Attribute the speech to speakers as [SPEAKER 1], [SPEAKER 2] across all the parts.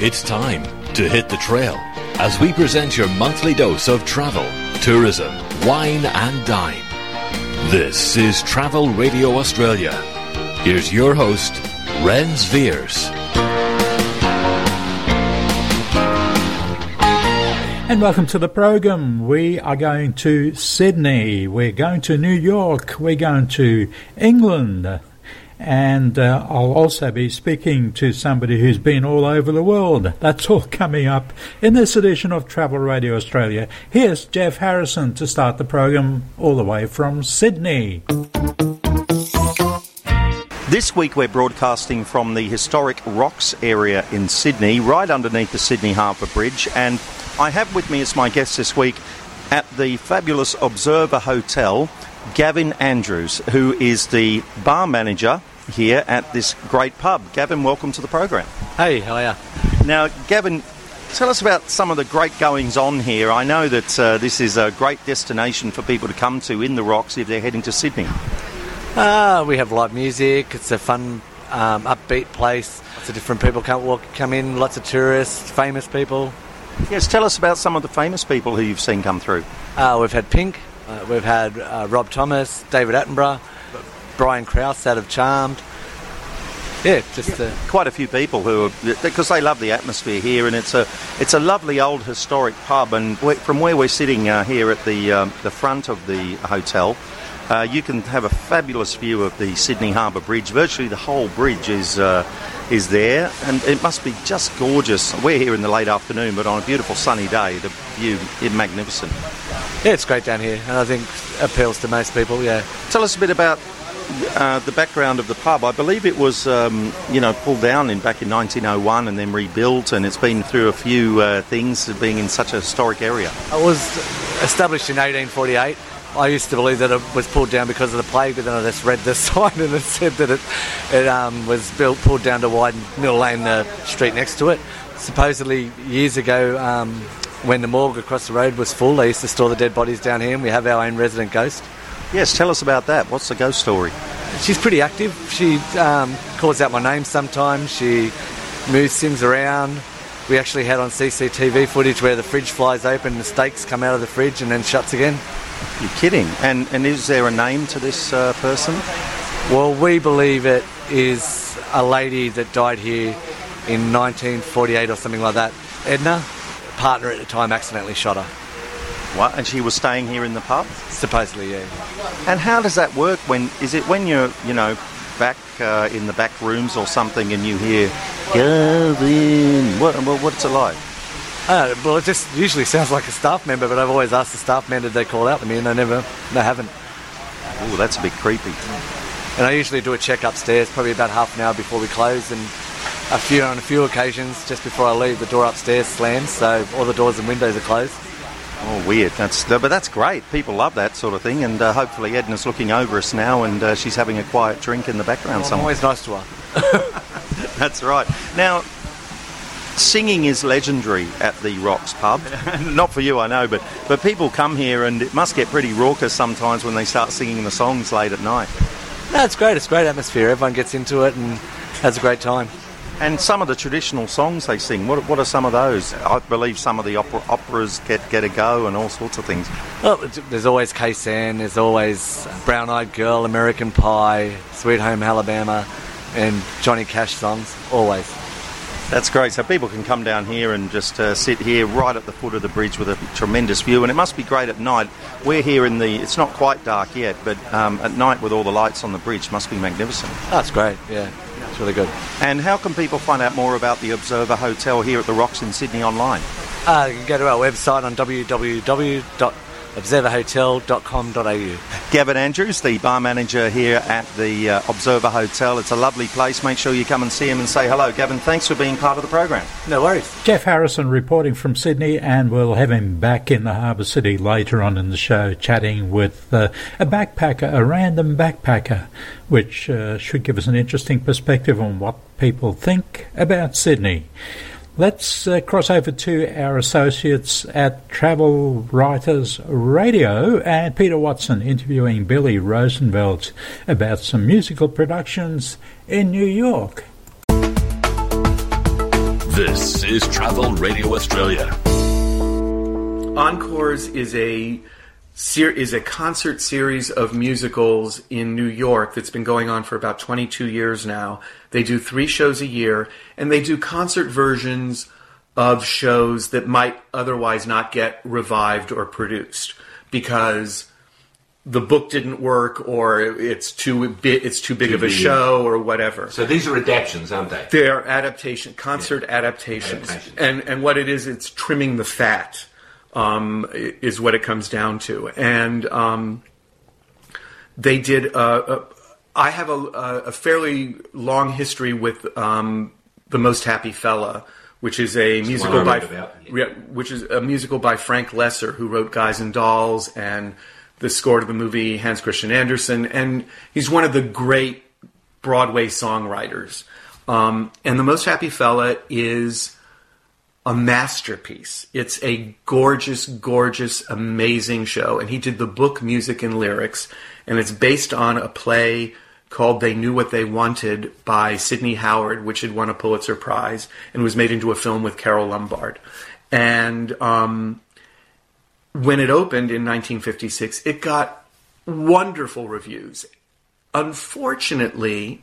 [SPEAKER 1] It's time to hit the trail as we present your monthly dose of travel, tourism, wine, and dine. This is Travel Radio Australia. Here's your host, Renz Veers.
[SPEAKER 2] And welcome to the program. We are going to Sydney, we're going to New York, we're going to England, and uh, I'll also be speaking to somebody who's been all over the world. That's all coming up in this edition of Travel Radio Australia. Here's Jeff Harrison to start the program all the way from Sydney.
[SPEAKER 3] This week we're broadcasting from the historic Rocks area in Sydney, right underneath the Sydney Harbour Bridge, and I have with me as my guest this week at the fabulous Observer Hotel Gavin Andrews, who is the bar manager here at this great pub. Gavin, welcome to the program.
[SPEAKER 4] Hey, how are you?
[SPEAKER 3] Now, Gavin, tell us about some of the great goings on here. I know that uh, this is a great destination for people to come to in the Rocks if they're heading to Sydney.
[SPEAKER 4] Uh, we have live music. It's a fun, um, upbeat place. Lots of different people come walk, come in. Lots of tourists, famous people.
[SPEAKER 3] Yes, tell us about some of the famous people who you've seen come through.
[SPEAKER 4] Uh, we've had Pink. Uh, we've had uh, Rob Thomas, David Attenborough, Brian Krause out of Charmed. Yeah, just uh,
[SPEAKER 3] quite a few people who are because they love the atmosphere here, and it's a it's a lovely old historic pub. And from where we're sitting uh, here at the um, the front of the hotel, uh, you can have a fabulous view of the Sydney Harbour Bridge. Virtually the whole bridge is uh, is there, and it must be just gorgeous. We're here in the late afternoon, but on a beautiful sunny day, the view is magnificent.
[SPEAKER 4] Yeah, it's great down here, and I think appeals to most people. Yeah.
[SPEAKER 3] Tell us a bit about uh, the background of the pub. I believe it was, um, you know, pulled down in back in 1901 and then rebuilt, and it's been through a few uh, things being in such a historic area.
[SPEAKER 4] It was established in 1848. I used to believe that it was pulled down because of the plague, but then I just read the sign and it said that it, it um, was built, pulled down to widen Mill Lane, the street next to it. Supposedly, years ago, um, when the morgue across the road was full, they used to store the dead bodies down here, and we have our own resident ghost.
[SPEAKER 3] Yes, tell us about that. What's the ghost story?
[SPEAKER 4] She's pretty active. She um, calls out my name sometimes. She moves things around. We actually had on CCTV footage where the fridge flies open the steaks come out of the fridge and then shuts again.
[SPEAKER 3] You're kidding. And, and is there a name to this uh, person?
[SPEAKER 4] Well, we believe it is a lady that died here in 1948 or something like that. Edna, partner at the time, accidentally shot her.
[SPEAKER 3] What? And she was staying here in the pub?
[SPEAKER 4] Supposedly, yeah.
[SPEAKER 3] And how does that work? When is it when you're, you know, back uh, in the back rooms or something, and you hear Gavin? What, what's it like?
[SPEAKER 4] Uh, well, it just usually sounds like a staff member, but I've always asked the staff member did they call out to me, and they never, they haven't.
[SPEAKER 3] Oh, that's a bit creepy.
[SPEAKER 4] And I usually do a check upstairs, probably about half an hour before we close, and a few on a few occasions, just before I leave, the door upstairs slams, so all the doors and windows are closed.
[SPEAKER 3] Oh, weird. That's but that's great. People love that sort of thing, and uh, hopefully Edna's looking over us now, and uh, she's having a quiet drink in the background
[SPEAKER 4] well,
[SPEAKER 3] somewhere.
[SPEAKER 4] Always nice to
[SPEAKER 3] her. that's right. Now, singing is legendary at the Rocks pub. Not for you, I know, but but people come here, and it must get pretty raucous sometimes when they start singing the songs late at night.
[SPEAKER 4] No, it's great. It's great atmosphere. Everyone gets into it and has a great time.
[SPEAKER 3] And some of the traditional songs they sing, what, what are some of those? I believe some of the opera, operas get, get a go and all sorts of things.
[SPEAKER 4] Well, there's always Khe there's always Brown Eyed Girl, American Pie, Sweet Home Alabama, and Johnny Cash songs, always.
[SPEAKER 3] That's great. So people can come down here and just uh, sit here right at the foot of the bridge with a tremendous view, and it must be great at night. We're here in the. It's not quite dark yet, but um, at night with all the lights on the bridge, must be magnificent.
[SPEAKER 4] That's great. Yeah, really good.
[SPEAKER 3] And how can people find out more about the Observer Hotel here at the Rocks in Sydney online?
[SPEAKER 4] Uh, you can go to our website on www observerhotel.com.au.
[SPEAKER 3] Gavin Andrews, the bar manager here at the uh, Observer Hotel. It's a lovely place. Make sure you come and see him and say hello. Gavin, thanks for being part of the program.
[SPEAKER 4] No worries.
[SPEAKER 2] Jeff Harrison reporting from Sydney, and we'll have him back in the Harbour City later on in the show chatting with uh, a backpacker, a random backpacker, which uh, should give us an interesting perspective on what people think about Sydney. Let's uh, cross over to our associates at Travel Writers Radio and Peter Watson interviewing Billy Rosenveld about some musical productions in New York.
[SPEAKER 1] This is Travel Radio Australia.
[SPEAKER 5] Encores is a ser- is a concert series of musicals in New York that's been going on for about 22 years now. They do three shows a year, and they do concert versions of shows that might otherwise not get revived or produced because the book didn't work or it's too bi- it's too big
[SPEAKER 6] Too
[SPEAKER 5] of a show or whatever.
[SPEAKER 6] So these are adaptations, aren't they?
[SPEAKER 5] They're adaptation, concert adaptations,
[SPEAKER 6] Adaptations.
[SPEAKER 5] and and what it is, it's trimming the fat, um, is what it comes down to. And um, they did. Uh, uh, I have a, a fairly long history with um, the Most Happy Fella, which is a musical by,
[SPEAKER 6] yeah,
[SPEAKER 5] which is a musical by Frank Loesser, who wrote Guys and Dolls and the score to the movie Hans Christian Andersen, and he's one of the great Broadway songwriters. Um, and the Most Happy Fella is a masterpiece. It's a gorgeous, gorgeous, amazing show. And he did the book, music, and lyrics. And it's based on a play called They Knew What They Wanted by Sidney Howard, which had won a Pulitzer Prize and was made into a film with Carole Lombard. And um, when it opened in 1956, it got wonderful reviews. Unfortunately,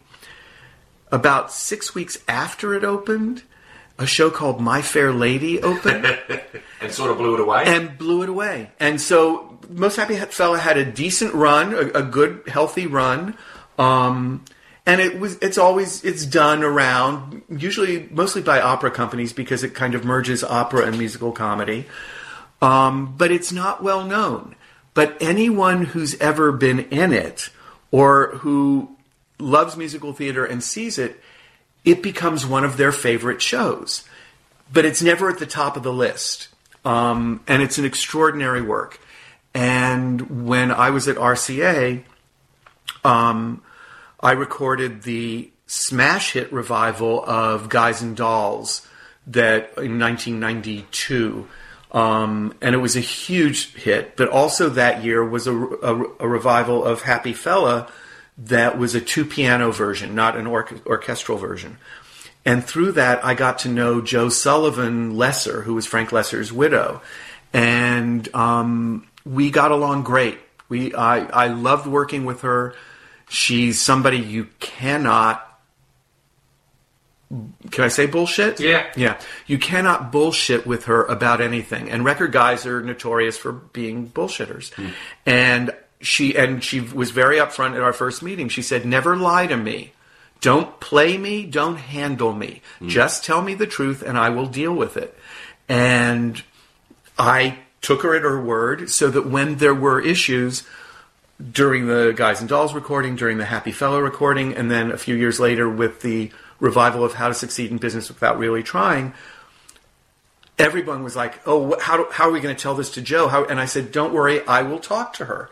[SPEAKER 5] about six weeks after it opened, a show called My Fair Lady opened
[SPEAKER 6] And sort of blew it away.
[SPEAKER 5] and blew it away. And so, Most Happy Fella had a decent run, a, a good, healthy run. Um, and it was it's always it's done around usually mostly by opera companies because it kind of merges opera and musical comedy. Um, but it's not well known. But anyone who's ever been in it or who loves musical theater and sees it it becomes one of their favorite shows. But it's never at the top of the list. Um, and it's an extraordinary work. And when i was at rca um, I recorded the smash hit revival of Guys and Dolls that in 1992. Um, and it was a huge hit, but also that year was a, a, a revival of Happy Fella that was a two piano version, not an orch- orchestral version. And through that, I got to know Jo Sullivan Loesser, who was Frank Loesser's widow, and um, we got along great. We I, I loved working with her. She's somebody you cannot. Can I say bullshit?
[SPEAKER 6] Yeah.
[SPEAKER 5] Yeah. You cannot bullshit with her about anything. And record guys are notorious for being bullshitters. Hmm. And she and she was very upfront at our first meeting. She said, "Never lie to me. Don't play me, don't handle me. Hmm. Just tell me the truth and I will deal with it." And I took her at her word so that when there were issues during the Guys and Dolls recording, during the Happy Fella recording, and then a few years later with the revival of How to Succeed in Business Without Really Trying, everyone was like, "Oh, how, do, how are we going to tell this to Jo?" How, and I said, "Don't worry, I will talk to her."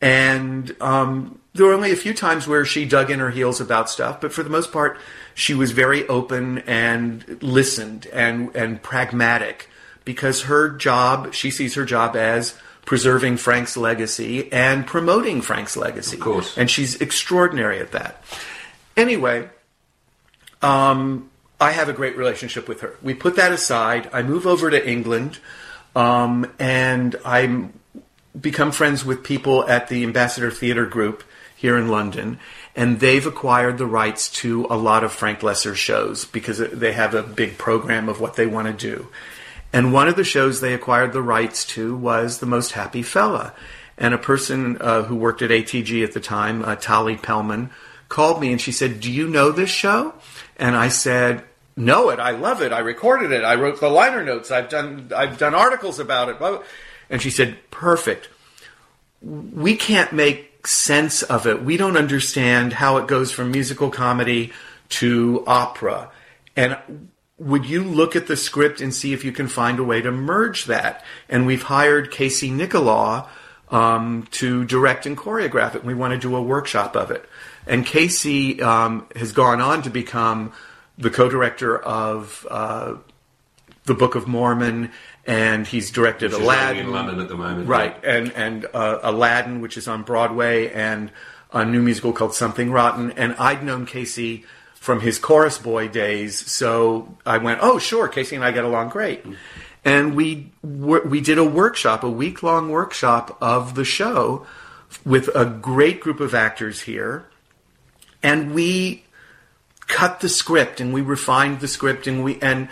[SPEAKER 5] And um, there were only a few times where she dug in her heels about stuff, but for the most part, she was very open and listened and and pragmatic because her job, she sees her job as preserving Frank's legacy and promoting Frank's legacy. Of
[SPEAKER 6] course.
[SPEAKER 5] and she's extraordinary at that. Anyway, um, I have a great relationship with her. We put that aside. I move over to England, um, and I become friends with people at the Ambassador Theatre Group here in London, and they've acquired the rights to a lot of Frank Loesser shows because they have a big program of what they want to do. And one of the shows they acquired the rights to was The Most Happy Fella. And a person uh, who worked at ATG at the time, uh, Tali Pellman, called me and she said, Do you know this show? And I said, Know it. I love it. I recorded it. I wrote the liner notes. I've done I've done articles about it. And she said, Perfect. We can't make sense of it. We don't understand how it goes from musical comedy to opera. And would you look at the script and see if you can find a way to merge that? And we've hired Casey Nicholaw um, to direct and choreograph it. And We want to do a workshop of it. And Casey um, has gone on to become the co-director of uh, the Book of Mormon, and he's directed
[SPEAKER 6] Which
[SPEAKER 5] Aladdin
[SPEAKER 6] in London at the moment,
[SPEAKER 5] right? And and uh, Aladdin, which is on Broadway, and a new musical called Something Rotten. And I'd known Casey from his chorus boy days. So I went, oh, sure, Casey and I get along great. And we we did a workshop, a week long workshop of the show with a great group of actors here, and we cut the script and we refined the script and we and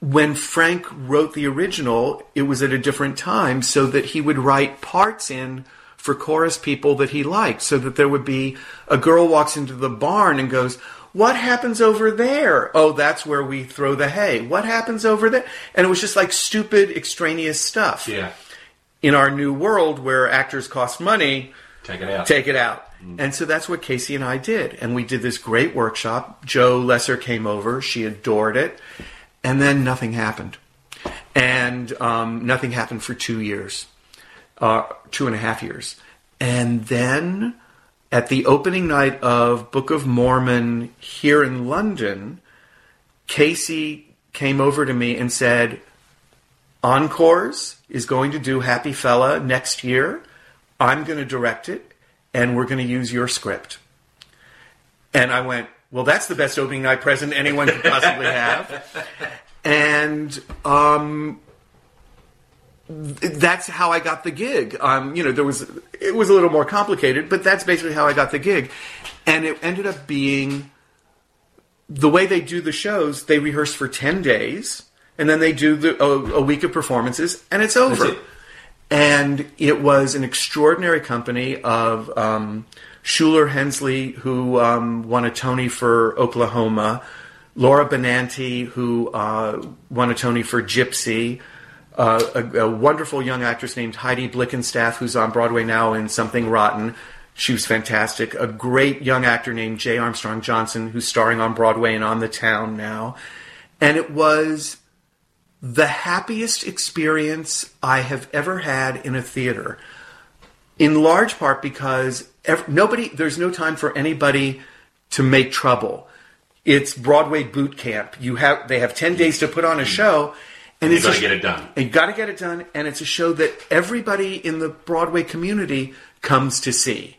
[SPEAKER 5] when Frank wrote the original, it was at a different time so that he would write parts in for chorus people that he liked so that there would be a girl walks into the barn and goes, "What happens over there?" "Oh, that's where we throw the hay." "What happens over there?" And it was just like stupid extraneous stuff.
[SPEAKER 6] Yeah.
[SPEAKER 5] In our new world where actors cost money,
[SPEAKER 6] Take it out.
[SPEAKER 5] take it out. And so that's what Casey and I did. And we did this great workshop. Jo Loesser came over. She adored it. And then nothing happened. And um, nothing happened for two years, uh, two and a half years. And then at the opening night of Book of Mormon here in London, Casey came over to me and said, Encores is going to do Happy Fella next year. I'm going to direct it, and we're going to use your script. And I went, well, that's the best opening night present anyone could possibly have. And um, that's how I got the gig. Um, you know, there was it was a little more complicated, but that's basically how I got the gig. And it ended up being the way they do the shows. They rehearse for ten days, and then they do the, a, a week of performances, and it's over.
[SPEAKER 6] it.
[SPEAKER 5] And it was an extraordinary company of um, Shuler Hensley, who um, won a Tony for Oklahoma, Laura Benanti, who uh, won a Tony for Gypsy, uh, a, a wonderful young actress named Heidi Blickenstaff, who's on Broadway now in Something Rotten. She was fantastic. A great young actor named Jay Armstrong Johnson, who's starring on Broadway and on The Town now. And it was the happiest experience I have ever had in a theater. In large part because ev- nobody, there's no time for anybody to make trouble. It's Broadway boot camp. You have, they have 10 days to put on a show. And
[SPEAKER 6] You
[SPEAKER 5] it's
[SPEAKER 6] gotta get it done.
[SPEAKER 5] and you got to get it done, and it's a show that everybody in the Broadway community comes to see.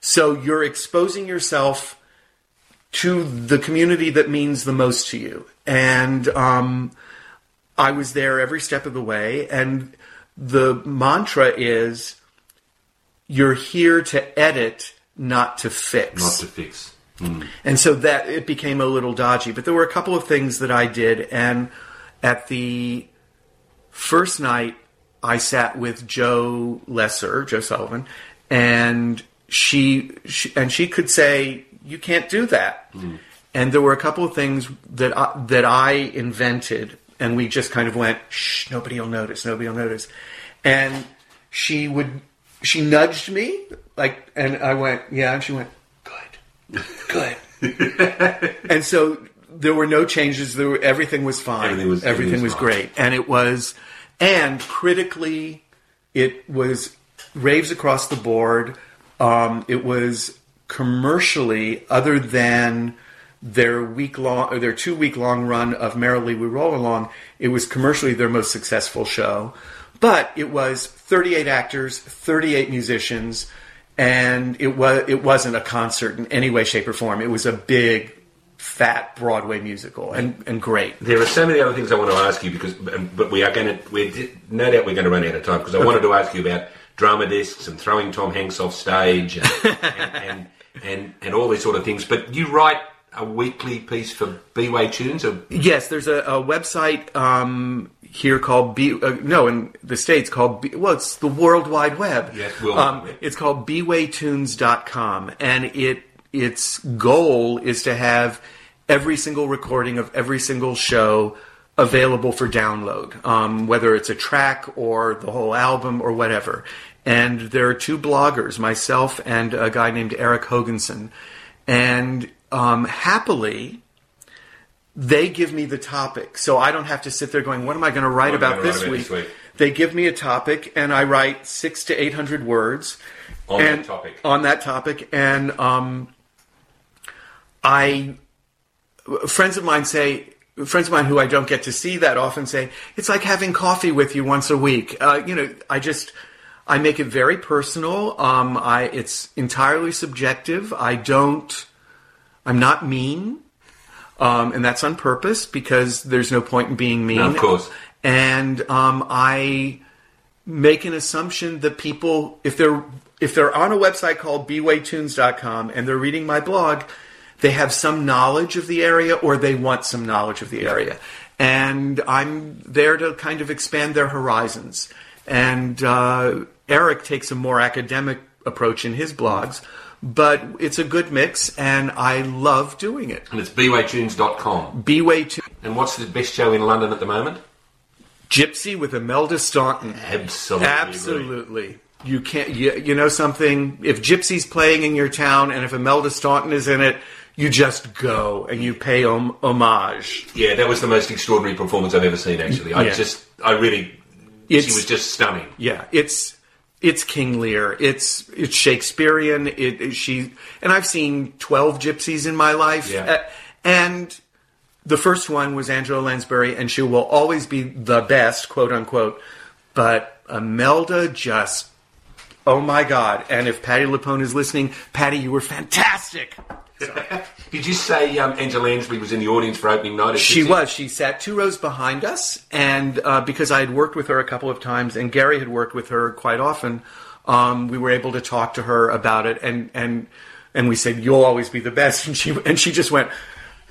[SPEAKER 5] So you're exposing yourself to the community that means the most to you. And um, I was there every step of the way, and the mantra is you're here to edit, not to fix.
[SPEAKER 6] Not to fix.
[SPEAKER 5] And so that it became a little dodgy. But there were a couple of things that I did, and at the first night, I sat with Jo Loesser, Jo Sullivan, and she, she and she could say, "You can't do that." Hmm. And there were a couple of things that I, that I invented, and we just kind of went, "Shh, nobody will notice. Nobody will notice." And she would, she nudged me, like, and I went, "Yeah," and she went, "Good." good. and so there were no changes. There were, everything was fine.
[SPEAKER 6] Everything was-
[SPEAKER 5] everything
[SPEAKER 6] everything was
[SPEAKER 5] was great, and it was, and critically, it was raves across the board. Um, it was commercially, other than their week long or their two week long run of Merrily We Roll Along, it was commercially their most successful show. But it was 38 actors, 38 musicians, and it was it wasn't a concert in any way, shape, or form. It was a big, fat Broadway musical, and and great.
[SPEAKER 6] There are so many other things I want to ask you because, but we are going to. We no doubt we're going to run out of time because I wanted to ask you about drama discs and throwing Tom Hanks off stage and and, and, and and all these sort of things. But you write a weekly piece for B-Way Tunes. Or,
[SPEAKER 5] Yes, there's a, a website um, here called B. Uh, no, in the states called B, well, it's the World Wide Web.
[SPEAKER 6] Yes, World Wide
[SPEAKER 5] um,
[SPEAKER 6] Web.
[SPEAKER 5] It's called bwaytunes.com, and it its goal is to have every single recording of every single show available for download, um, whether it's a track or the whole album or whatever. And there are two bloggers, myself and a guy named Eric Hoganson, and um, happily they give me the topic, so I don't have to sit there going, "What am I going to write
[SPEAKER 6] What am I
[SPEAKER 5] about this
[SPEAKER 6] write about
[SPEAKER 5] week?"
[SPEAKER 6] this week?
[SPEAKER 5] They give me a topic, and I write six to eight hundred words
[SPEAKER 6] On that topic.
[SPEAKER 5] On that topic, and um, I friends of mine say. Friends of mine who I don't get to see that often say it's like having coffee with you once a week. Uh, you know, I just I make it very personal. Um, I it's entirely subjective. I don't. I'm not mean. um, and that's on purpose because there's no point in being mean.
[SPEAKER 6] No, of course.
[SPEAKER 5] And um, I make an assumption that people, if they're if they're on a website called bwaytunes.com and they're reading my blog, they have some knowledge of the area or they want some knowledge of the area. And I'm there to kind of expand their horizons. And uh, Eric takes a more academic approach in his blogs, but it's a good mix and I love doing it.
[SPEAKER 6] And it's bwaytunes.com.
[SPEAKER 5] Bway Tunes.
[SPEAKER 6] And what's the best show in London at the moment?
[SPEAKER 5] Gypsy with Imelda Staunton.
[SPEAKER 6] Absolutely.
[SPEAKER 5] Absolutely. You can't. You, you know something? If Gypsy's playing in your town, and if Imelda Staunton is in it, you just go and you pay hom- homage.
[SPEAKER 6] Yeah, that was the most extraordinary performance I've ever seen. Actually, I
[SPEAKER 5] Yeah.
[SPEAKER 6] just, I really,
[SPEAKER 5] It's-
[SPEAKER 6] she was just stunning.
[SPEAKER 5] Yeah, it's it's King Lear. It's it's Shakespearean. It, it- she and I've seen twelve gypsies in my life.
[SPEAKER 6] Yeah.
[SPEAKER 5] Uh, and the first one was Angela Lansbury, and she will always be the best, quote unquote. But Imelda just, oh my God! And if Patti LuPone is listening, Patty, you were fantastic.
[SPEAKER 6] Did you say um, Angela Lansbury was in the audience for opening night?
[SPEAKER 5] She was. She sat two rows behind us, and uh, because I had worked with her a couple of times, and Gary had worked with her quite often, um, we were able to talk to her about it, and and and we said, "You'll always be the best," and she and she just went.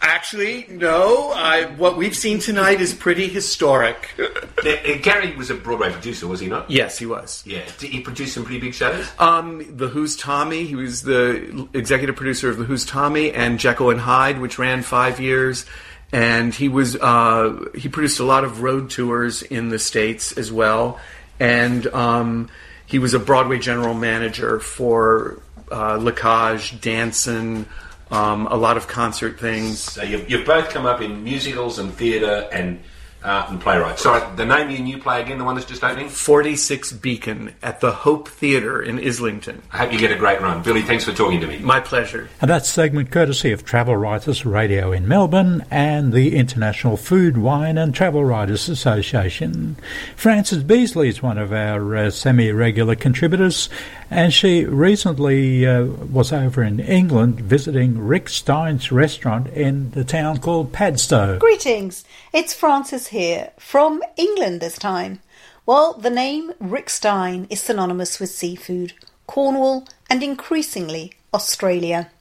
[SPEAKER 5] Actually, no. I, what we've seen tonight is pretty historic.
[SPEAKER 6] Now, uh, Gary was a Broadway producer, was he not?
[SPEAKER 5] yes, he was.
[SPEAKER 6] Yeah. Did he produce some pretty big shows?
[SPEAKER 5] Um, the Who's Tommy. He was the executive producer of the Who's Tommy and Jekyll and Hyde, which ran five years. And he was uh, he produced a lot of road tours in the states as well. And um, he was a Broadway general manager for uh, La Cage, Danson, um, a lot of concert things.
[SPEAKER 6] So you've, you've both come up in musicals and theatre and art and playwright. Sorry, the name of your new play again, the one that's just opening?
[SPEAKER 5] 46 Beacon at the Hope Theatre in Islington.
[SPEAKER 6] I hope you get a great run. Billy, thanks for talking to me.
[SPEAKER 5] My pleasure.
[SPEAKER 2] And that segment courtesy of Travel Writers Radio in Melbourne and the International Food, Wine and Travel Writers Association. Frances Beasley is one of our uh, semi-regular contributors and she recently uh, was over in England visiting Rick Stein's restaurant in the town called Padstow.
[SPEAKER 7] Greetings, it's Frances here, from England this time. Well, the name Rick Stein is synonymous with seafood, Cornwall, and increasingly Australia.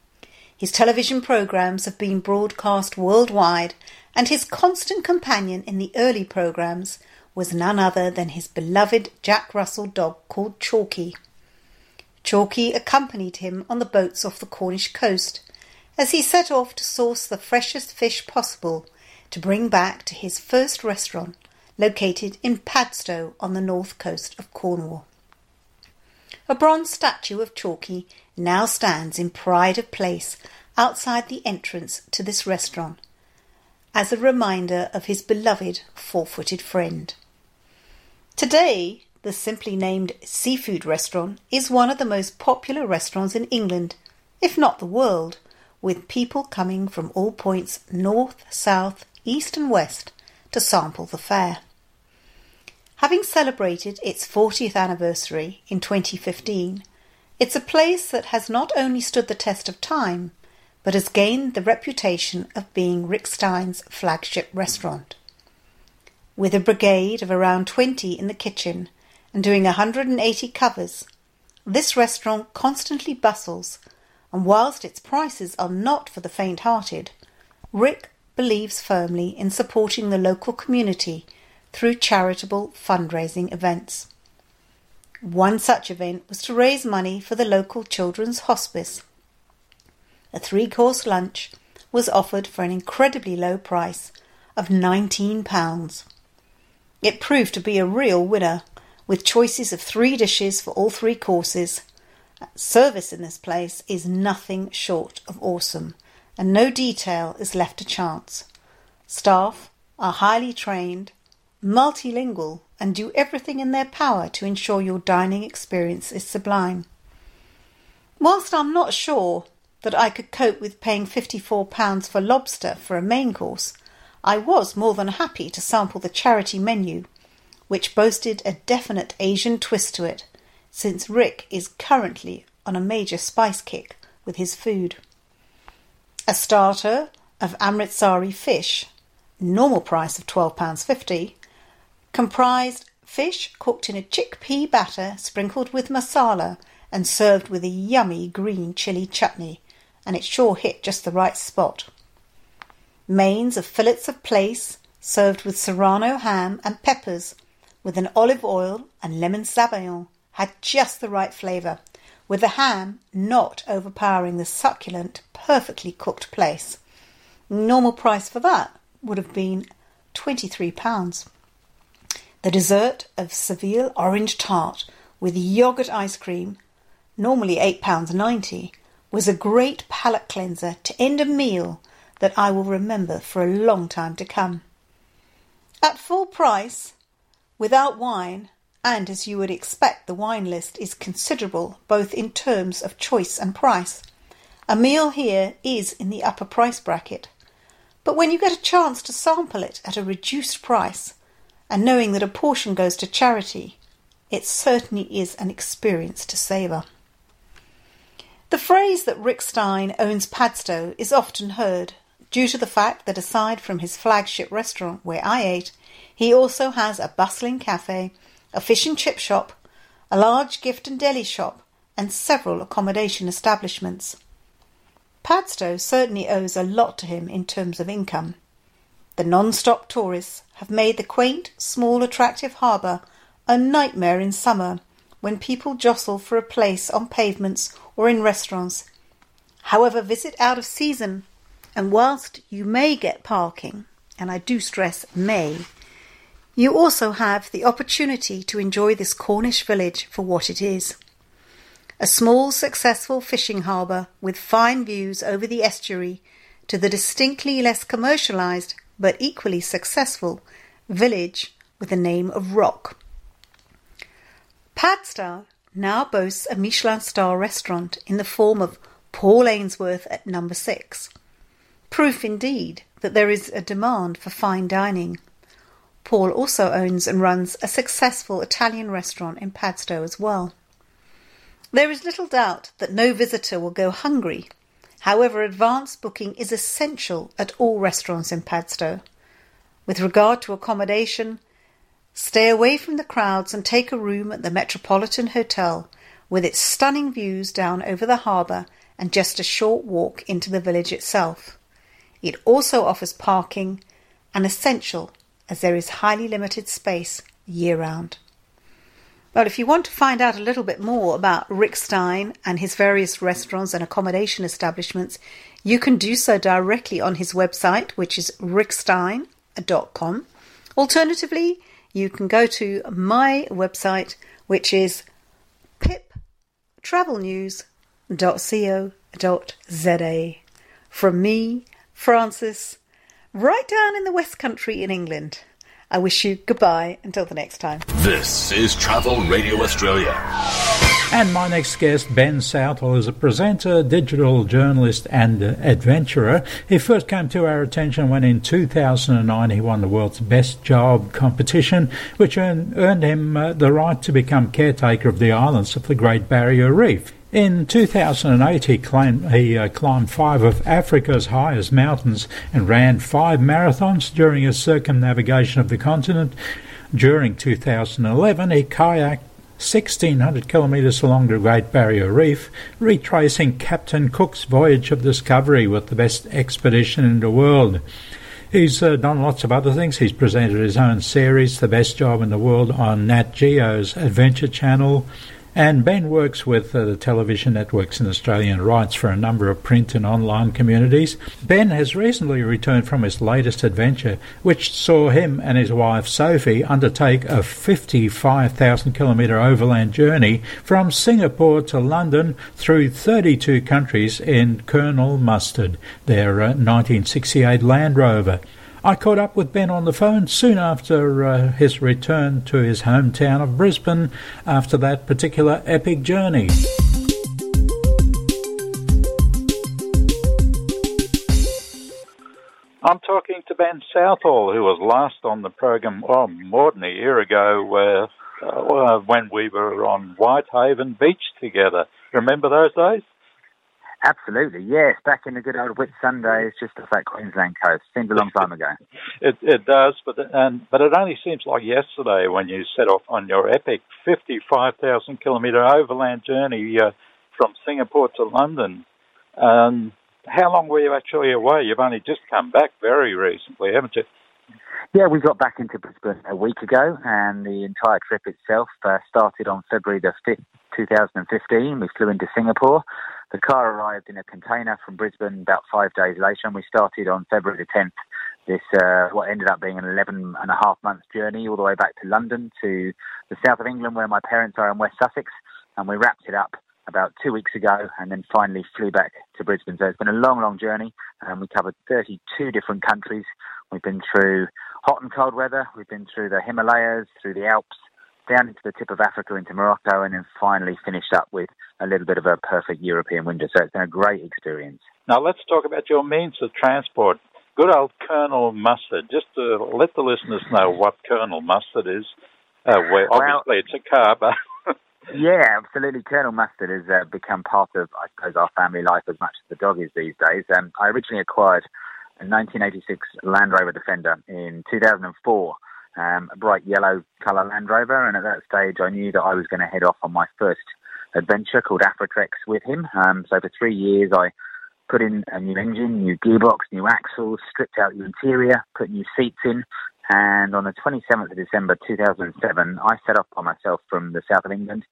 [SPEAKER 7] His television programs have been broadcast worldwide, and his constant companion in the early programs was none other than his beloved Jack Russell dog called Chalky. Chalky accompanied him on the boats off the Cornish coast as he set off to source the freshest fish possible to bring back to his first restaurant located in Padstow on the north coast of Cornwall. A bronze statue of Chalky now stands in pride of place outside the entrance to this restaurant as a reminder of his beloved four footed friend. Today, the simply named seafood restaurant is one of the most popular restaurants in England, if not the world, with people coming from all points north, south, east, and west to sample the fare. Having celebrated its 40th anniversary in 2015, it's a place that has not only stood the test of time, but has gained the reputation of being Rick Stein's flagship restaurant. With a brigade of around 20 in the kitchen and doing 180 covers, this restaurant constantly bustles, and whilst its prices are not for the faint hearted, Rick believes firmly in supporting the local community through charitable fundraising events. One such event was to raise money for the local children's hospice. A three course lunch was offered for an incredibly low price of £19. It proved to be a real winner, with choices of three dishes for all three courses. Service in this place is nothing short of awesome, and no detail is left to chance. Staff are highly trained, multilingual, and do everything in their power to ensure your dining experience is sublime. Whilst I'm not sure that I could cope with paying £54 for lobster for a main course, I was more than happy to sample the charity menu, which boasted a definite Asian twist to it, since Rick is currently on a major spice kick with his food. A starter of Amritsari fish, normal price of £12.50, comprised fish cooked in a chickpea batter sprinkled with masala and served with a yummy green chili chutney, and it sure hit just the right spot. Mains of fillets of plaice served with serrano ham and peppers with an olive oil and lemon sabayon had just the right flavour, with the ham not overpowering the succulent, perfectly cooked plaice. Normal price for that would have been £23. The dessert of Seville orange tart with yogurt ice cream, normally £8.90, was a great palate cleanser to end a meal that I will remember for a long time to come. At full price, without wine, and as you would expect, the wine list is considerable both in terms of choice and price. A meal here is in the upper price bracket. But when you get a chance to sample it at a reduced price, and knowing that a portion goes to charity, it certainly is an experience to savour. The phrase that Rick Stein owns Padstow is often heard due to the fact that aside from his flagship restaurant where I ate, he also has a bustling cafe a fish and chip shop, a large gift and deli shop, and several accommodation establishments. Padstow certainly owes a lot to him in terms of income. The non-stop tourists have made the quaint, small, attractive harbour a nightmare in summer when people jostle for a place on pavements or in restaurants. However, visit out of season, and whilst you may get parking, and I do stress may, you also have the opportunity to enjoy this Cornish village for what it is. A small, successful fishing harbour with fine views over the estuary to the distinctly less commercialised but equally successful village with the name of Rock. Padstow now boasts a Michelin star restaurant in the form of Paul Ainsworth at number six. Proof indeed that there is a demand for fine dining. Paul also owns and runs a successful Italian restaurant in Padstow as well. There is little doubt that no visitor will go hungry. However, advance booking is essential at all restaurants in Padstow. With regard to accommodation, stay away from the crowds and take a room at the Metropolitan Hotel with its stunning views down over the harbour and just a short walk into the village itself. It also offers parking, an essential as there is highly limited space year round. Well, if you want to find out a little bit more about Rick Stein and his various restaurants and accommodation establishments, you can do so directly on his website, which is rickstein.com. Alternatively, you can go to my website, which is piptravelnews.co.za. From me, Francis, right down in the West Country in England. I wish you goodbye until the next time.
[SPEAKER 1] This is Travel Radio Australia.
[SPEAKER 2] And my next guest, Ben Southall, is a presenter, digital journalist, and adventurer. He first came to our attention when in 2009 he won the world's best job competition, which earned, earned him uh, the right to become caretaker of the islands of the Great Barrier Reef. In 2008, he, claimed, he uh, climbed five of Africa's highest mountains and ran five marathons during his circumnavigation of the continent. During 2011, he kayaked 1,600 kilometres along the Great Barrier Reef, retracing Captain Cook's voyage of discovery with the best expedition in the world. He's uh, done lots of other things. He's presented his own series, The Best Job in the World, on Nat Geo's Adventure Channel. And Ben works with uh, the television networks in Australia and writes for a number of print and online communities. Ben has recently returned from his latest adventure, which saw him and his wife Sophie undertake a 55,000 kilometre overland journey from Singapore to London through 32 countries in Colonel Mustard, their uh, 1968 Land Rover. I caught up with Ben on the phone soon after uh, his return to his hometown of Brisbane after that particular epic journey. I'm talking to Ben Southall, who was last on the program oh, more than a year ago uh, uh, when we were on Whitehaven Beach together. Remember those days?
[SPEAKER 8] Absolutely, yes. Back in the good old Whitsundays, just off that Queensland coast. Seems a long time ago.
[SPEAKER 9] it it does, but and but it only seems like yesterday when you set off on your epic fifty-five thousand kilometre overland journey uh, from Singapore to London. Um, how long were you actually away? You've only just come back very recently, haven't you?
[SPEAKER 8] Yeah, we got back into Brisbane a week ago, and the entire trip itself uh, started on February the 5th, 2015. We flew into Singapore. The car arrived in a container from Brisbane about five days later, and we started on February the 10th. This, uh, what ended up being an 11 and a half month journey all the way back to London to the south of England where my parents are in West Sussex, and we wrapped it up about two weeks ago and then finally flew back to Brisbane. So it's been a long, long journey. Um, we covered 32 different countries. We've been through hot and cold weather. We've been through the Himalayas, through the Alps, down into the tip of Africa, into Morocco, and then finally finished up with a little bit of a perfect European winter. So it's been a great experience.
[SPEAKER 9] Now let's talk about your means of transport. Good old Colonel Mustard. Just to let the listeners know what Colonel Mustard is. Uh, where obviously well, it's a car, but
[SPEAKER 8] yeah, absolutely. Colonel Mustard has uh, become part of, I suppose, our family life as much as the dog is these days. Um, I originally acquired a 1986 Land Rover Defender in 2004, um, a bright yellow colour Land Rover, and at that stage I knew that I was going to head off on my first adventure called Afrotrex with him. Um, so for three years I put in a new engine, new gearbox, new axles, stripped out the interior, put new seats in, and on the 27th of December 2007, I set off by myself from the south of England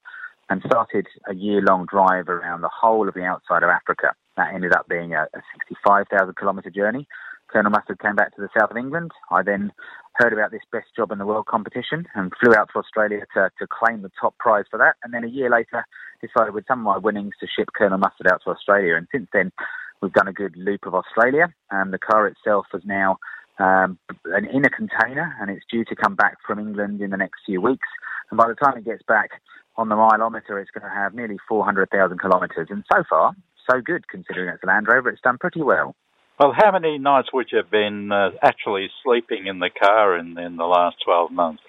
[SPEAKER 8] and started a year long drive around the whole of the outside of Africa. That ended up being a, a 65,000 kilometre journey. Colonel Mustard came back to the south of England. I then heard about this best job in the world competition and flew out to Australia to, to claim the top prize for that. And then a year later, decided with some of my winnings to ship Colonel Mustard out to Australia. And since then, we've done a good loop of Australia. And the car itself has now um, in a container, and it's due to come back from England in the next few weeks. And by the time it gets back on the mileometer, it's going to have nearly 400,000 kilometres. And so far, so good considering it's a Land Rover. It's done pretty well.
[SPEAKER 9] Well, how many nights would you have been uh, actually sleeping in the car in, in the last 12 months?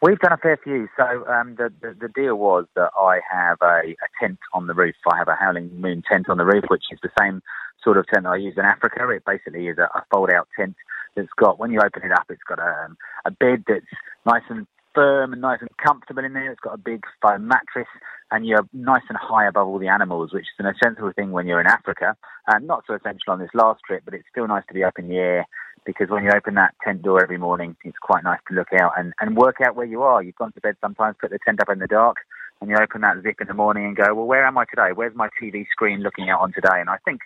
[SPEAKER 8] We've done a fair few. So um, the, the, the deal was that I have a, a tent on the roof. I have a Howling Moon tent on the roof, which is the same sort of tent I use in Africa. It basically is a, a fold-out tent that's got when you open it up, it's got a, um, a bed that's nice and firm and nice and comfortable in there. It's got a big foam mattress, and you're nice and high above all the animals, which is an essential thing when you're in Africa. And not so essential on this last trip, but it's still nice to be up in the air because when you open that tent door every morning, it's quite nice to look out and, and work out where you are. You've gone to bed sometimes, put the tent up in the dark, and you open that zip in the morning and go, well, where am I today? Where's my TV screen looking out on today? And I think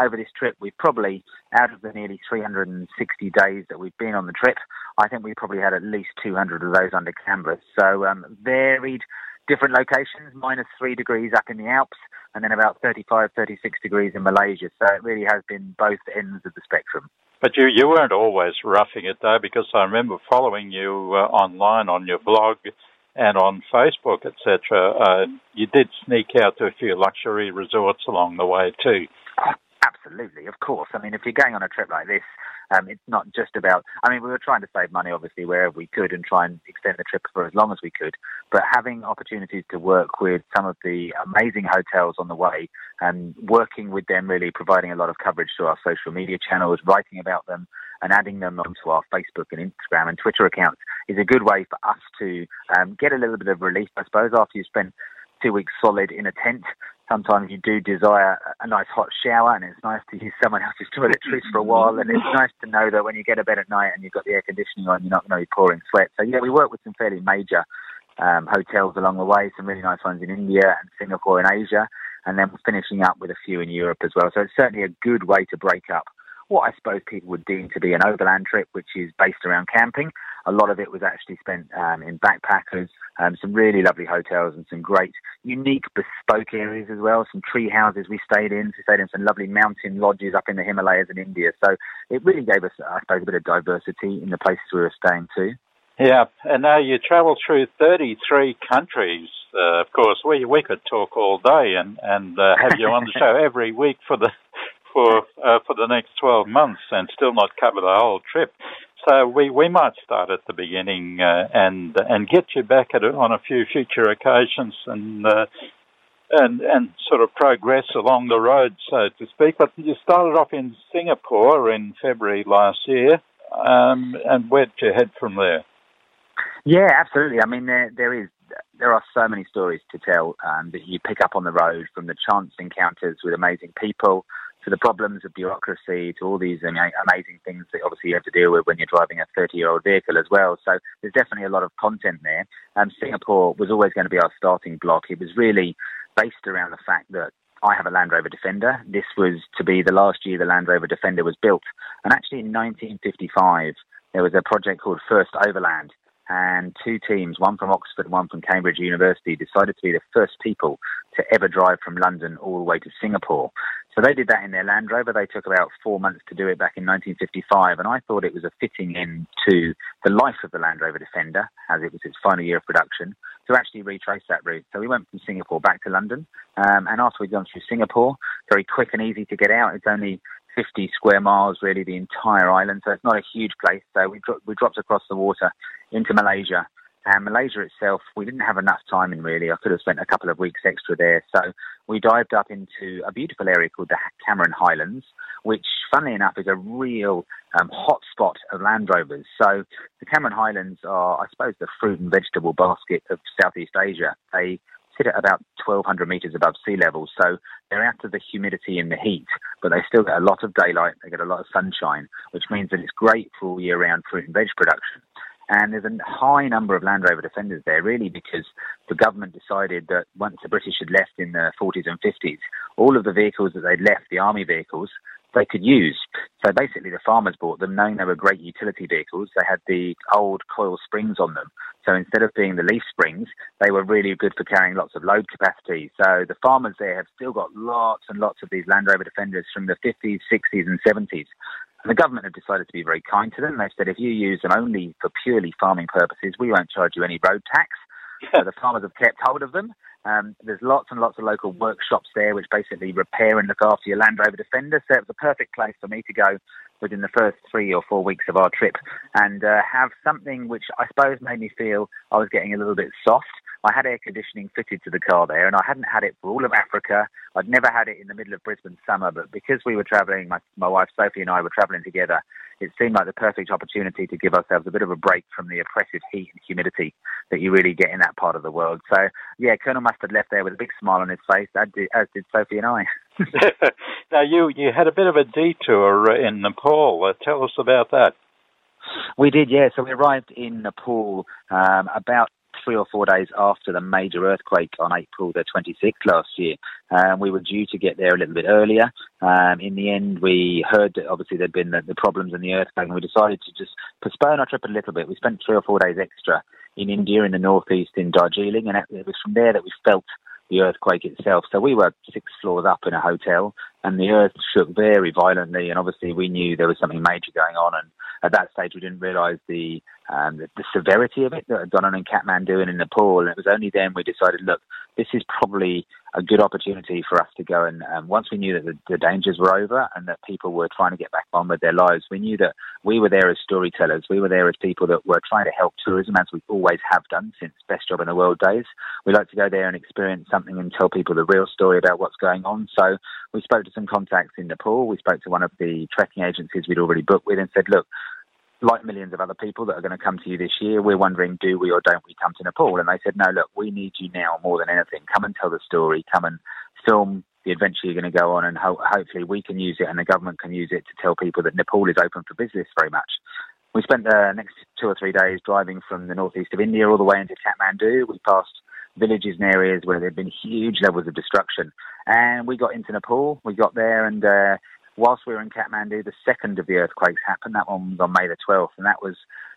[SPEAKER 8] over this trip, we've probably, out of the nearly 360 days that we've been on the trip, I think we probably had at least 200 of those under canvas. So um, varied, different locations, minus three degrees up in the Alps, and then about 35, 36 degrees in Malaysia. So it really has been both ends of the spectrum.
[SPEAKER 9] But you, you weren't always roughing it though, because I remember following you uh, online on your blog and on Facebook, etc. Uh, you did sneak out to a few luxury resorts along the way too.
[SPEAKER 8] Absolutely, of course. I mean, if you're going on a trip like this, um, it's not just about. I mean, we were trying to save money, obviously, wherever we could, and try and extend the trip for as long as we could. But having opportunities to work with some of the amazing hotels on the way, and working with them, really providing a lot of coverage to our social media channels, writing about them, and adding them onto our Facebook and Instagram and Twitter accounts is a good way for us to um, get a little bit of relief, I suppose, after you spend two weeks solid in a tent sometimes you do desire a nice hot shower and it's nice to use someone else's toiletries for a while and it's nice to know that when you get to bed at night and you've got the air conditioning on you're not going to be pouring sweat. So yeah we work with some fairly major um, hotels along the way some really nice ones in India and Singapore and Asia. And then finishing up with a few in Europe as well. So it's certainly a good way to break up what I suppose people would deem to be an overland trip, which is based around camping. A lot of it was actually spent um, in backpackers, um, some really lovely hotels and some great, unique, bespoke areas as well. Some tree houses we stayed in. We stayed in some lovely mountain lodges up in the Himalayas in India. So it really gave us, I suppose, a bit of diversity in the places we were staying too.
[SPEAKER 9] Yeah, and now you travel through 33 countries. Uh, of course, we we could talk all day and and uh, have you on the show every week for the for uh, for the next 12 months and still not cover the whole trip. So we, we might start at the beginning uh, and and get you back at, on a few future occasions and uh, and and sort of progress along the road, so to speak. But you started off in Singapore in February last year, um, and where'd you head from there?
[SPEAKER 8] Yeah, absolutely. I mean, there there is there are so many stories to tell um, that you pick up on the road, from the chance encounters with amazing people to the problems of bureaucracy to all these amazing things that obviously you have to deal with when you're driving a 30 year old vehicle as well. So there's definitely a lot of content there. Um, Singapore was always going to be our starting block. It was really based around the fact that I have a Land Rover Defender. This was to be the last year the Land Rover Defender was built. And actually in 1955, there was a project called First Overland. And two teams, one from Oxford, one from Cambridge University, decided to be the first people to ever drive from London all the way to Singapore. So they did that in their Land Rover. They took about four months to do it back in 1955, and I thought it was a fitting end to the life of the Land Rover Defender, as it was its final year of production, to actually retrace that route. So we went from Singapore back to London, um, and after we'd gone through Singapore, very quick and easy to get out. It's only 50 square miles, really, the entire island, so it's not a huge place. So we, dro- we dropped across the water into Malaysia and Malaysia itself, we didn't have enough time in really. I could have spent a couple of weeks extra there. So we dived up into a beautiful area called the Cameron Highlands, which, funnily enough, is a real um, hotspot of Land Rovers. So the Cameron Highlands are, I suppose, the fruit and vegetable basket of Southeast Asia. They sit at about 1,200 metres above sea level, so they're out of the humidity and the heat, but they still get a lot of daylight, they get a lot of sunshine, which means that it's great for all year round fruit and veg production. And there's a high number of Land Rover Defenders there, really, because the government decided that once the British had left in the 40s and 50s, all of the vehicles that they'd left, the army vehicles, they could use. So basically, the farmers bought them knowing they were great utility vehicles. They had the old coil springs on them. So instead of being the leaf springs, they were really good for carrying lots of load capacity. So the farmers there have still got lots and lots of these Land Rover Defenders from the 50s, 60s, and 70s. And the government have decided to be very kind to them. They've said if you use them only for purely farming purposes, we won't charge you any road tax. so the farmers have kept hold of them. Um, there's lots and lots of local workshops there which basically repair and look after your Land Rover Defender. So it was a perfect place for me to go within the first three or four weeks of our trip and uh, have something which I suppose made me feel I was getting a little bit soft. I had air conditioning fitted to the car there, and I hadn't had it for all of Africa. I'd never had it in the middle of Brisbane summer, but because we were travelling, my, my wife Sophie and I were travelling together, it seemed like the perfect opportunity to give ourselves a bit of a break from the oppressive heat and humidity that you really get in that part of the world. So, yeah, Colonel Mustard left there with a big smile on his face, as did, as did Sophie and I.
[SPEAKER 9] now, you, you had a bit of a detour in Nepal. Uh, tell us about that.
[SPEAKER 8] We did, yeah. So we arrived in Nepal um, about three or four days after the major earthquake on April the 26th last year. Um, we were due to get there a little bit earlier. Um, in the end, we heard that obviously there'd been the, the problems in the earthquake, and we decided to just postpone our trip a little bit. We spent three or four days extra in India, in the northeast, in Darjeeling, and it was from there that we felt the earthquake itself. So we were six floors up in a hotel, and the earth shook very violently. And obviously, we knew there was something major going on. And at that stage, we didn't realise the, um, the, the severity of it that had gone on in Kathmandu and in Nepal. And it was only then we decided, look, this is probably a good opportunity for us to go and um, once we knew that the, the, dangers were over and that people were trying to get back on with their lives, we knew that we were there as storytellers. We were there as people that were trying to help tourism as we always have done since Best Job in the World days. We like to go there and experience something and tell people the real story about what's going on. So we spoke to some contacts in Nepal. We spoke to one of the trekking agencies we'd already booked with and said, look, like millions of other people that are going to come to you this year, we're wondering, do we or don't we come to Nepal? And they said, no, look, we need you now more than anything. Come and tell the story. Come and film the adventure you're going to go on, and ho- hopefully we can use it and the government can use it to tell people that Nepal is open for business very much. We spent the next two or three days driving from the northeast of India all the way into Kathmandu. We passed villages and areas where there had been huge levels of destruction. And we got into Nepal. We got there and uh, whilst we were in Kathmandu, the second of the earthquakes happened. That one was on May the 12th, and that was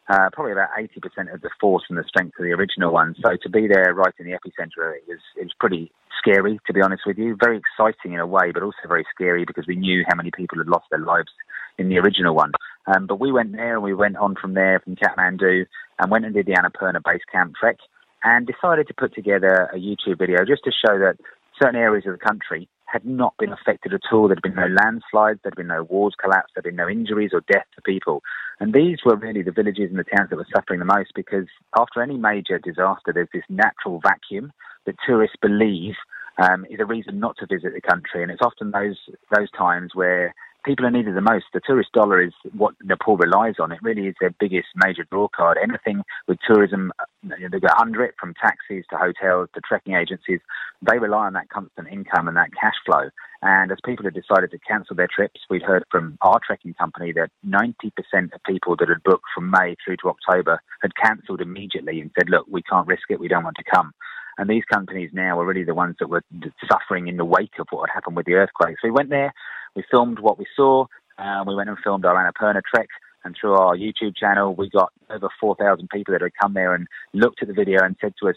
[SPEAKER 8] uh, probably about 80% of the force and the strength of the original one. So to be there right in the epicenter, it was, it was pretty scary, to be honest with you. Very exciting in a way, but also very scary because we knew how many people had lost their lives in the original one. Um, but we went there and we went on from there, from Kathmandu, and went and did the Annapurna base camp trek and decided to put together a YouTube video just to show that certain areas of the country had not been affected at all. There'd been no landslides, there'd been no walls collapse, there'd been no injuries or death to people. And these were really the villages and the towns that were suffering the most because after any major disaster, there's this natural vacuum that tourists believe um, is a reason not to visit the country. And it's often those those times where people are needed the most. The tourist dollar is what Nepal relies on. It really is their biggest major draw card. Anything with tourism, they go under it from taxis to hotels to trekking agencies. They rely on that constant income and that cash flow. And as people have decided to cancel their trips, we'd heard from our trekking company that 90% of people that had booked from May through to October had cancelled immediately and said, look, we can't risk it, we don't want to come. And these companies now are really the ones that were suffering in the wake of what had happened with the earthquake. So we went there, we filmed what we saw, uh, we went and filmed our Annapurna trek, and through our YouTube channel, we got over 4,000 people that had come there and looked at the video and said to us,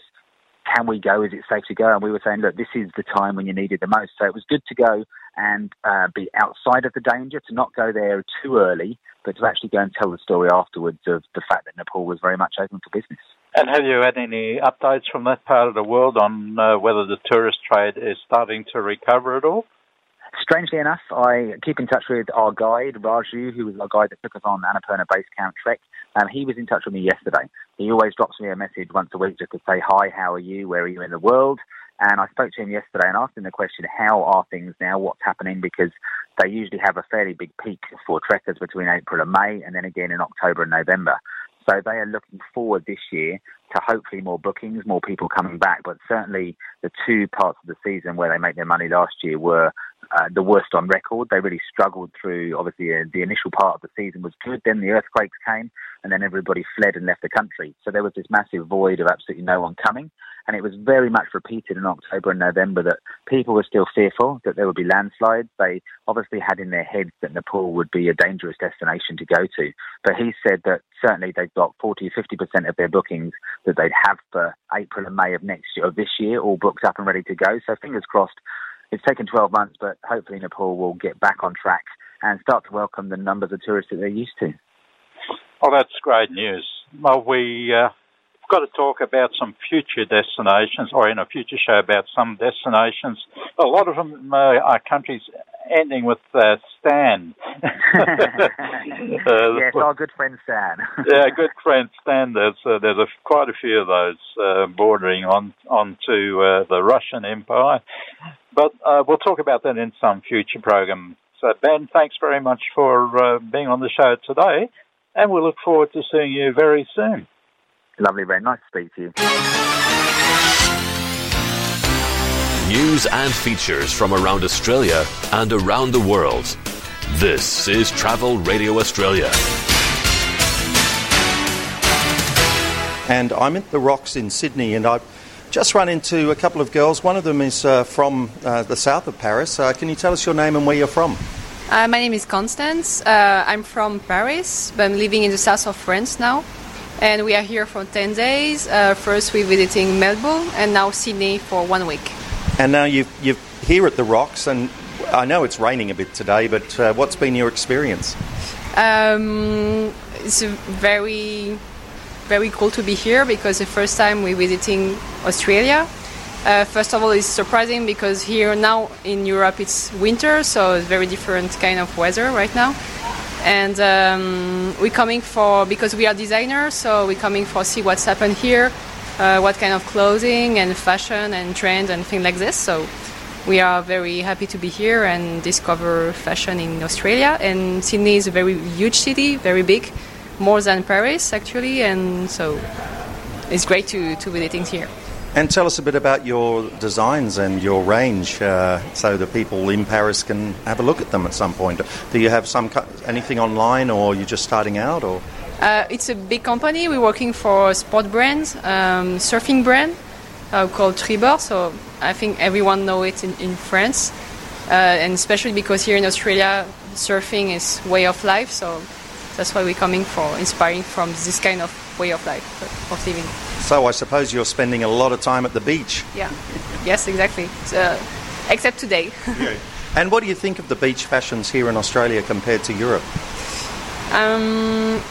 [SPEAKER 8] can we go? Is it safe to go? And we were saying, look, this is the time when you need it the most. So it was good to go and uh, be outside of the danger, to not go there too early, but to actually go and tell the story afterwards of the fact that Nepal was very much open for business.
[SPEAKER 9] And have you had any updates from that part of the world on uh, whether the tourist trade is starting to recover at all?
[SPEAKER 8] Strangely enough, I keep in touch with our guide, Raju, who was our guide that took us on Annapurna Base Camp Trek. Um, he was in touch with me yesterday. He always drops me a message once a week just to say, Hi, how are you? Where are you in the world? And I spoke to him yesterday and asked him the question, How are things now? What's happening? Because they usually have a fairly big peak for trekkers between April and May, and then again in October and November. So they are looking forward this year to hopefully more bookings, more people coming back. But certainly the two parts of the season where they make their money last year were uh, the worst on record. They really struggled through, obviously, uh, the initial part of the season was good. Then the earthquakes came, and then everybody fled and left the country. So there was this massive void of absolutely no one coming. And it was very much repeated in October and November that people were still fearful that there would be landslides. They obviously had in their heads that Nepal would be a dangerous destination to go to. But he said that certainly they've got 40 50% of their bookings that they'd have for April and May of next year, of this year, all booked up and ready to go. So fingers crossed it's taken 12 months, but hopefully Nepal will get back on track and start to welcome the numbers of tourists that they're used to.
[SPEAKER 9] Oh, that's great news. Well, we uh, got to talk about some future destinations, or in a future show about some destinations. A lot of them uh, are countries ending with uh, Stan. uh,
[SPEAKER 8] yes, our good friend Stan.
[SPEAKER 9] yeah, good friend Stan. There's uh, there's a, quite a few of those uh, bordering on onto uh, the Russian Empire, but uh, we'll talk about that in some future program. So Ben, thanks very much for being on the show today, and we look forward to seeing you very soon.
[SPEAKER 8] Lovely, Ben. Nice to speak to you.
[SPEAKER 1] News and features from around Australia and around the world. This is Travel Radio Australia.
[SPEAKER 3] And I'm at the Rocks in Sydney, and I've just run into a couple of girls. One of them is uh, from uh, the south of Paris. Uh, can you tell us your name and where you're from?
[SPEAKER 10] Uh, my name is Constance. Uh, I'm from Paris, but I'm living in the south of France now and we are here for 10 days. Uh, first, we're visiting Melbourne, and now Sydney for one week.
[SPEAKER 3] And now you've, you're here at the Rocks, and I know it's raining a bit today, but uh, what's been your experience?
[SPEAKER 10] Um, it's very, very cool to be here because the first time we're visiting Australia. Uh, first of all, it's surprising because here now in Europe it's winter, so it's very different kind of weather right now and um, we're coming for because we are designers so we're coming for see what's happened here uh, what kind of clothing and fashion and trends and things like this so we are very happy to be here and discover fashion in australia and sydney is a very huge city very big more than paris actually and so it's great to, to visit things here
[SPEAKER 3] and tell us a bit about your designs and your range, uh, so the people in Paris can have a look at them at some point. Do you have some anything online, or you're just starting out, or?
[SPEAKER 10] Uh, it's a big company. We're working for a sport brand, um, surfing brand uh, called Tribord. So I think everyone know it in, in France, uh, and especially because here in Australia, surfing is way of life. So that's why we're coming for inspiring from this kind of way of life of living.
[SPEAKER 3] So I suppose you're spending a lot of time at the beach.
[SPEAKER 10] Yeah. Yes, exactly. So, except today.
[SPEAKER 3] yeah. And what do you think of the beach fashions here in Australia compared to Europe?
[SPEAKER 10] Um,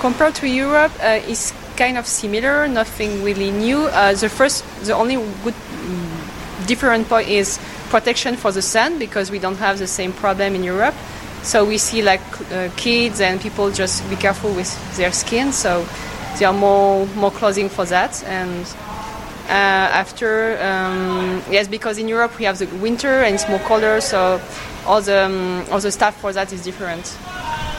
[SPEAKER 10] compared to Europe, uh, it's kind of similar. Nothing really new. Uh, the first, the only good mm, different point is protection for the sun because we don't have the same problem in Europe. So we see like uh, kids and people just be careful with their skin. So there are more more clothing for that and uh, after. Um, yes, because in Europe we have the winter and it's more colder, so all the um, all the stuff for that is different.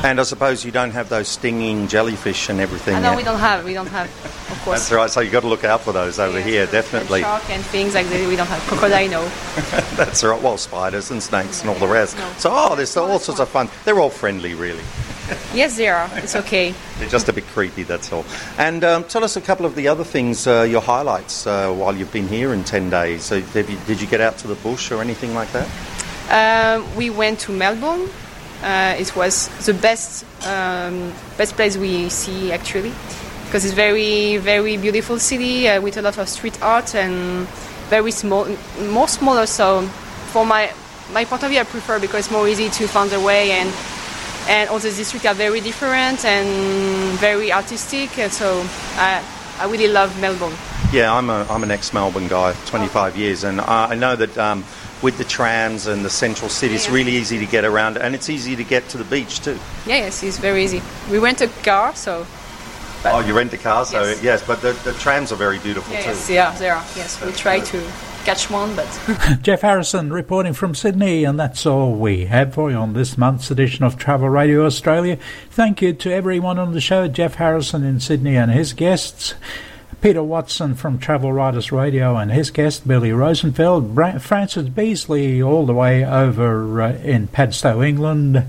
[SPEAKER 3] And I suppose you don't have those stinging jellyfish and everything.
[SPEAKER 10] And no,
[SPEAKER 3] yet.
[SPEAKER 10] we don't have. We don't have, of course.
[SPEAKER 3] That's right. So you've got to look out for those over here, definitely.
[SPEAKER 10] And shark and things like that. We don't have crocodile. No.
[SPEAKER 3] That's right. Well, spiders and snakes and all the rest.
[SPEAKER 10] No.
[SPEAKER 3] So, oh, there's all sorts of fun. They're all friendly, really.
[SPEAKER 10] yes, they are. It's okay.
[SPEAKER 3] They're just a bit creepy, that's all. And um, tell us a couple of the other things, uh, your highlights uh, while you've been here in 10 days. So, you, did you get out to the bush or anything like that?
[SPEAKER 10] Uh, we went to Melbourne. Uh, it was the best um, best place we see actually, because it's very very beautiful city uh, with a lot of street art and very small, more smaller. So, for my my point of view, I prefer because it's more easy to find the way and and all the districts are very different and very artistic. And so, I I really love Melbourne.
[SPEAKER 3] Yeah, I'm, a, I'm an ex Melbourne guy, 25 years, and I I know that um, with the trams and the central city, it's
[SPEAKER 10] Yeah.
[SPEAKER 3] really easy to get around, and it's easy to get to the beach too.
[SPEAKER 10] Yeah, yes, it's very easy. We rent a car, so
[SPEAKER 3] oh, you rent a car, so
[SPEAKER 10] Yes.
[SPEAKER 3] yes, but the, the trams are very beautiful
[SPEAKER 10] yeah,
[SPEAKER 3] too.
[SPEAKER 10] yes, yeah, there are. Yes, we try to catch one, but
[SPEAKER 2] Jeff Harrison reporting from Sydney, and that's all we have for you on this month's edition of Travel Radio Australia. Thank you to everyone on the show, Jeff Harrison in Sydney and his guests. Peter Watson from Travel Writers Radio and his guest Billy Rosenfeld, Francis Beasley all the way over uh, in Padstow, England,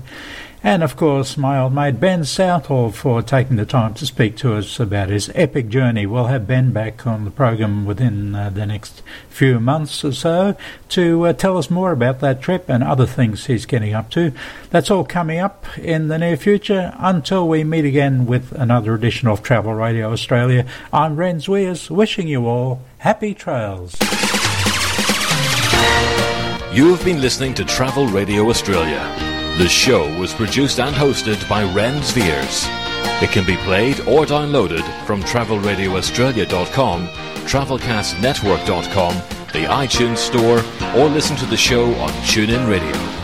[SPEAKER 2] and of course my old mate Ben Southall for taking the time to speak to us about his epic journey. We'll have Ben back on the program within uh, the next few months or so to uh, tell us more about that trip and other things he's getting up to. That's all coming up in the near future. Until we meet again with another edition of Travel Radio Australia, I'm Ren Zwiers, wishing you all happy trails.
[SPEAKER 1] You have been listening to Travel Radio Australia. The show was produced and hosted by Ren Zwiers. It can be played or downloaded from travelradioaustralia.com, travelcastnetwork.com, the iTunes Store, or listen to the show on TuneIn Radio.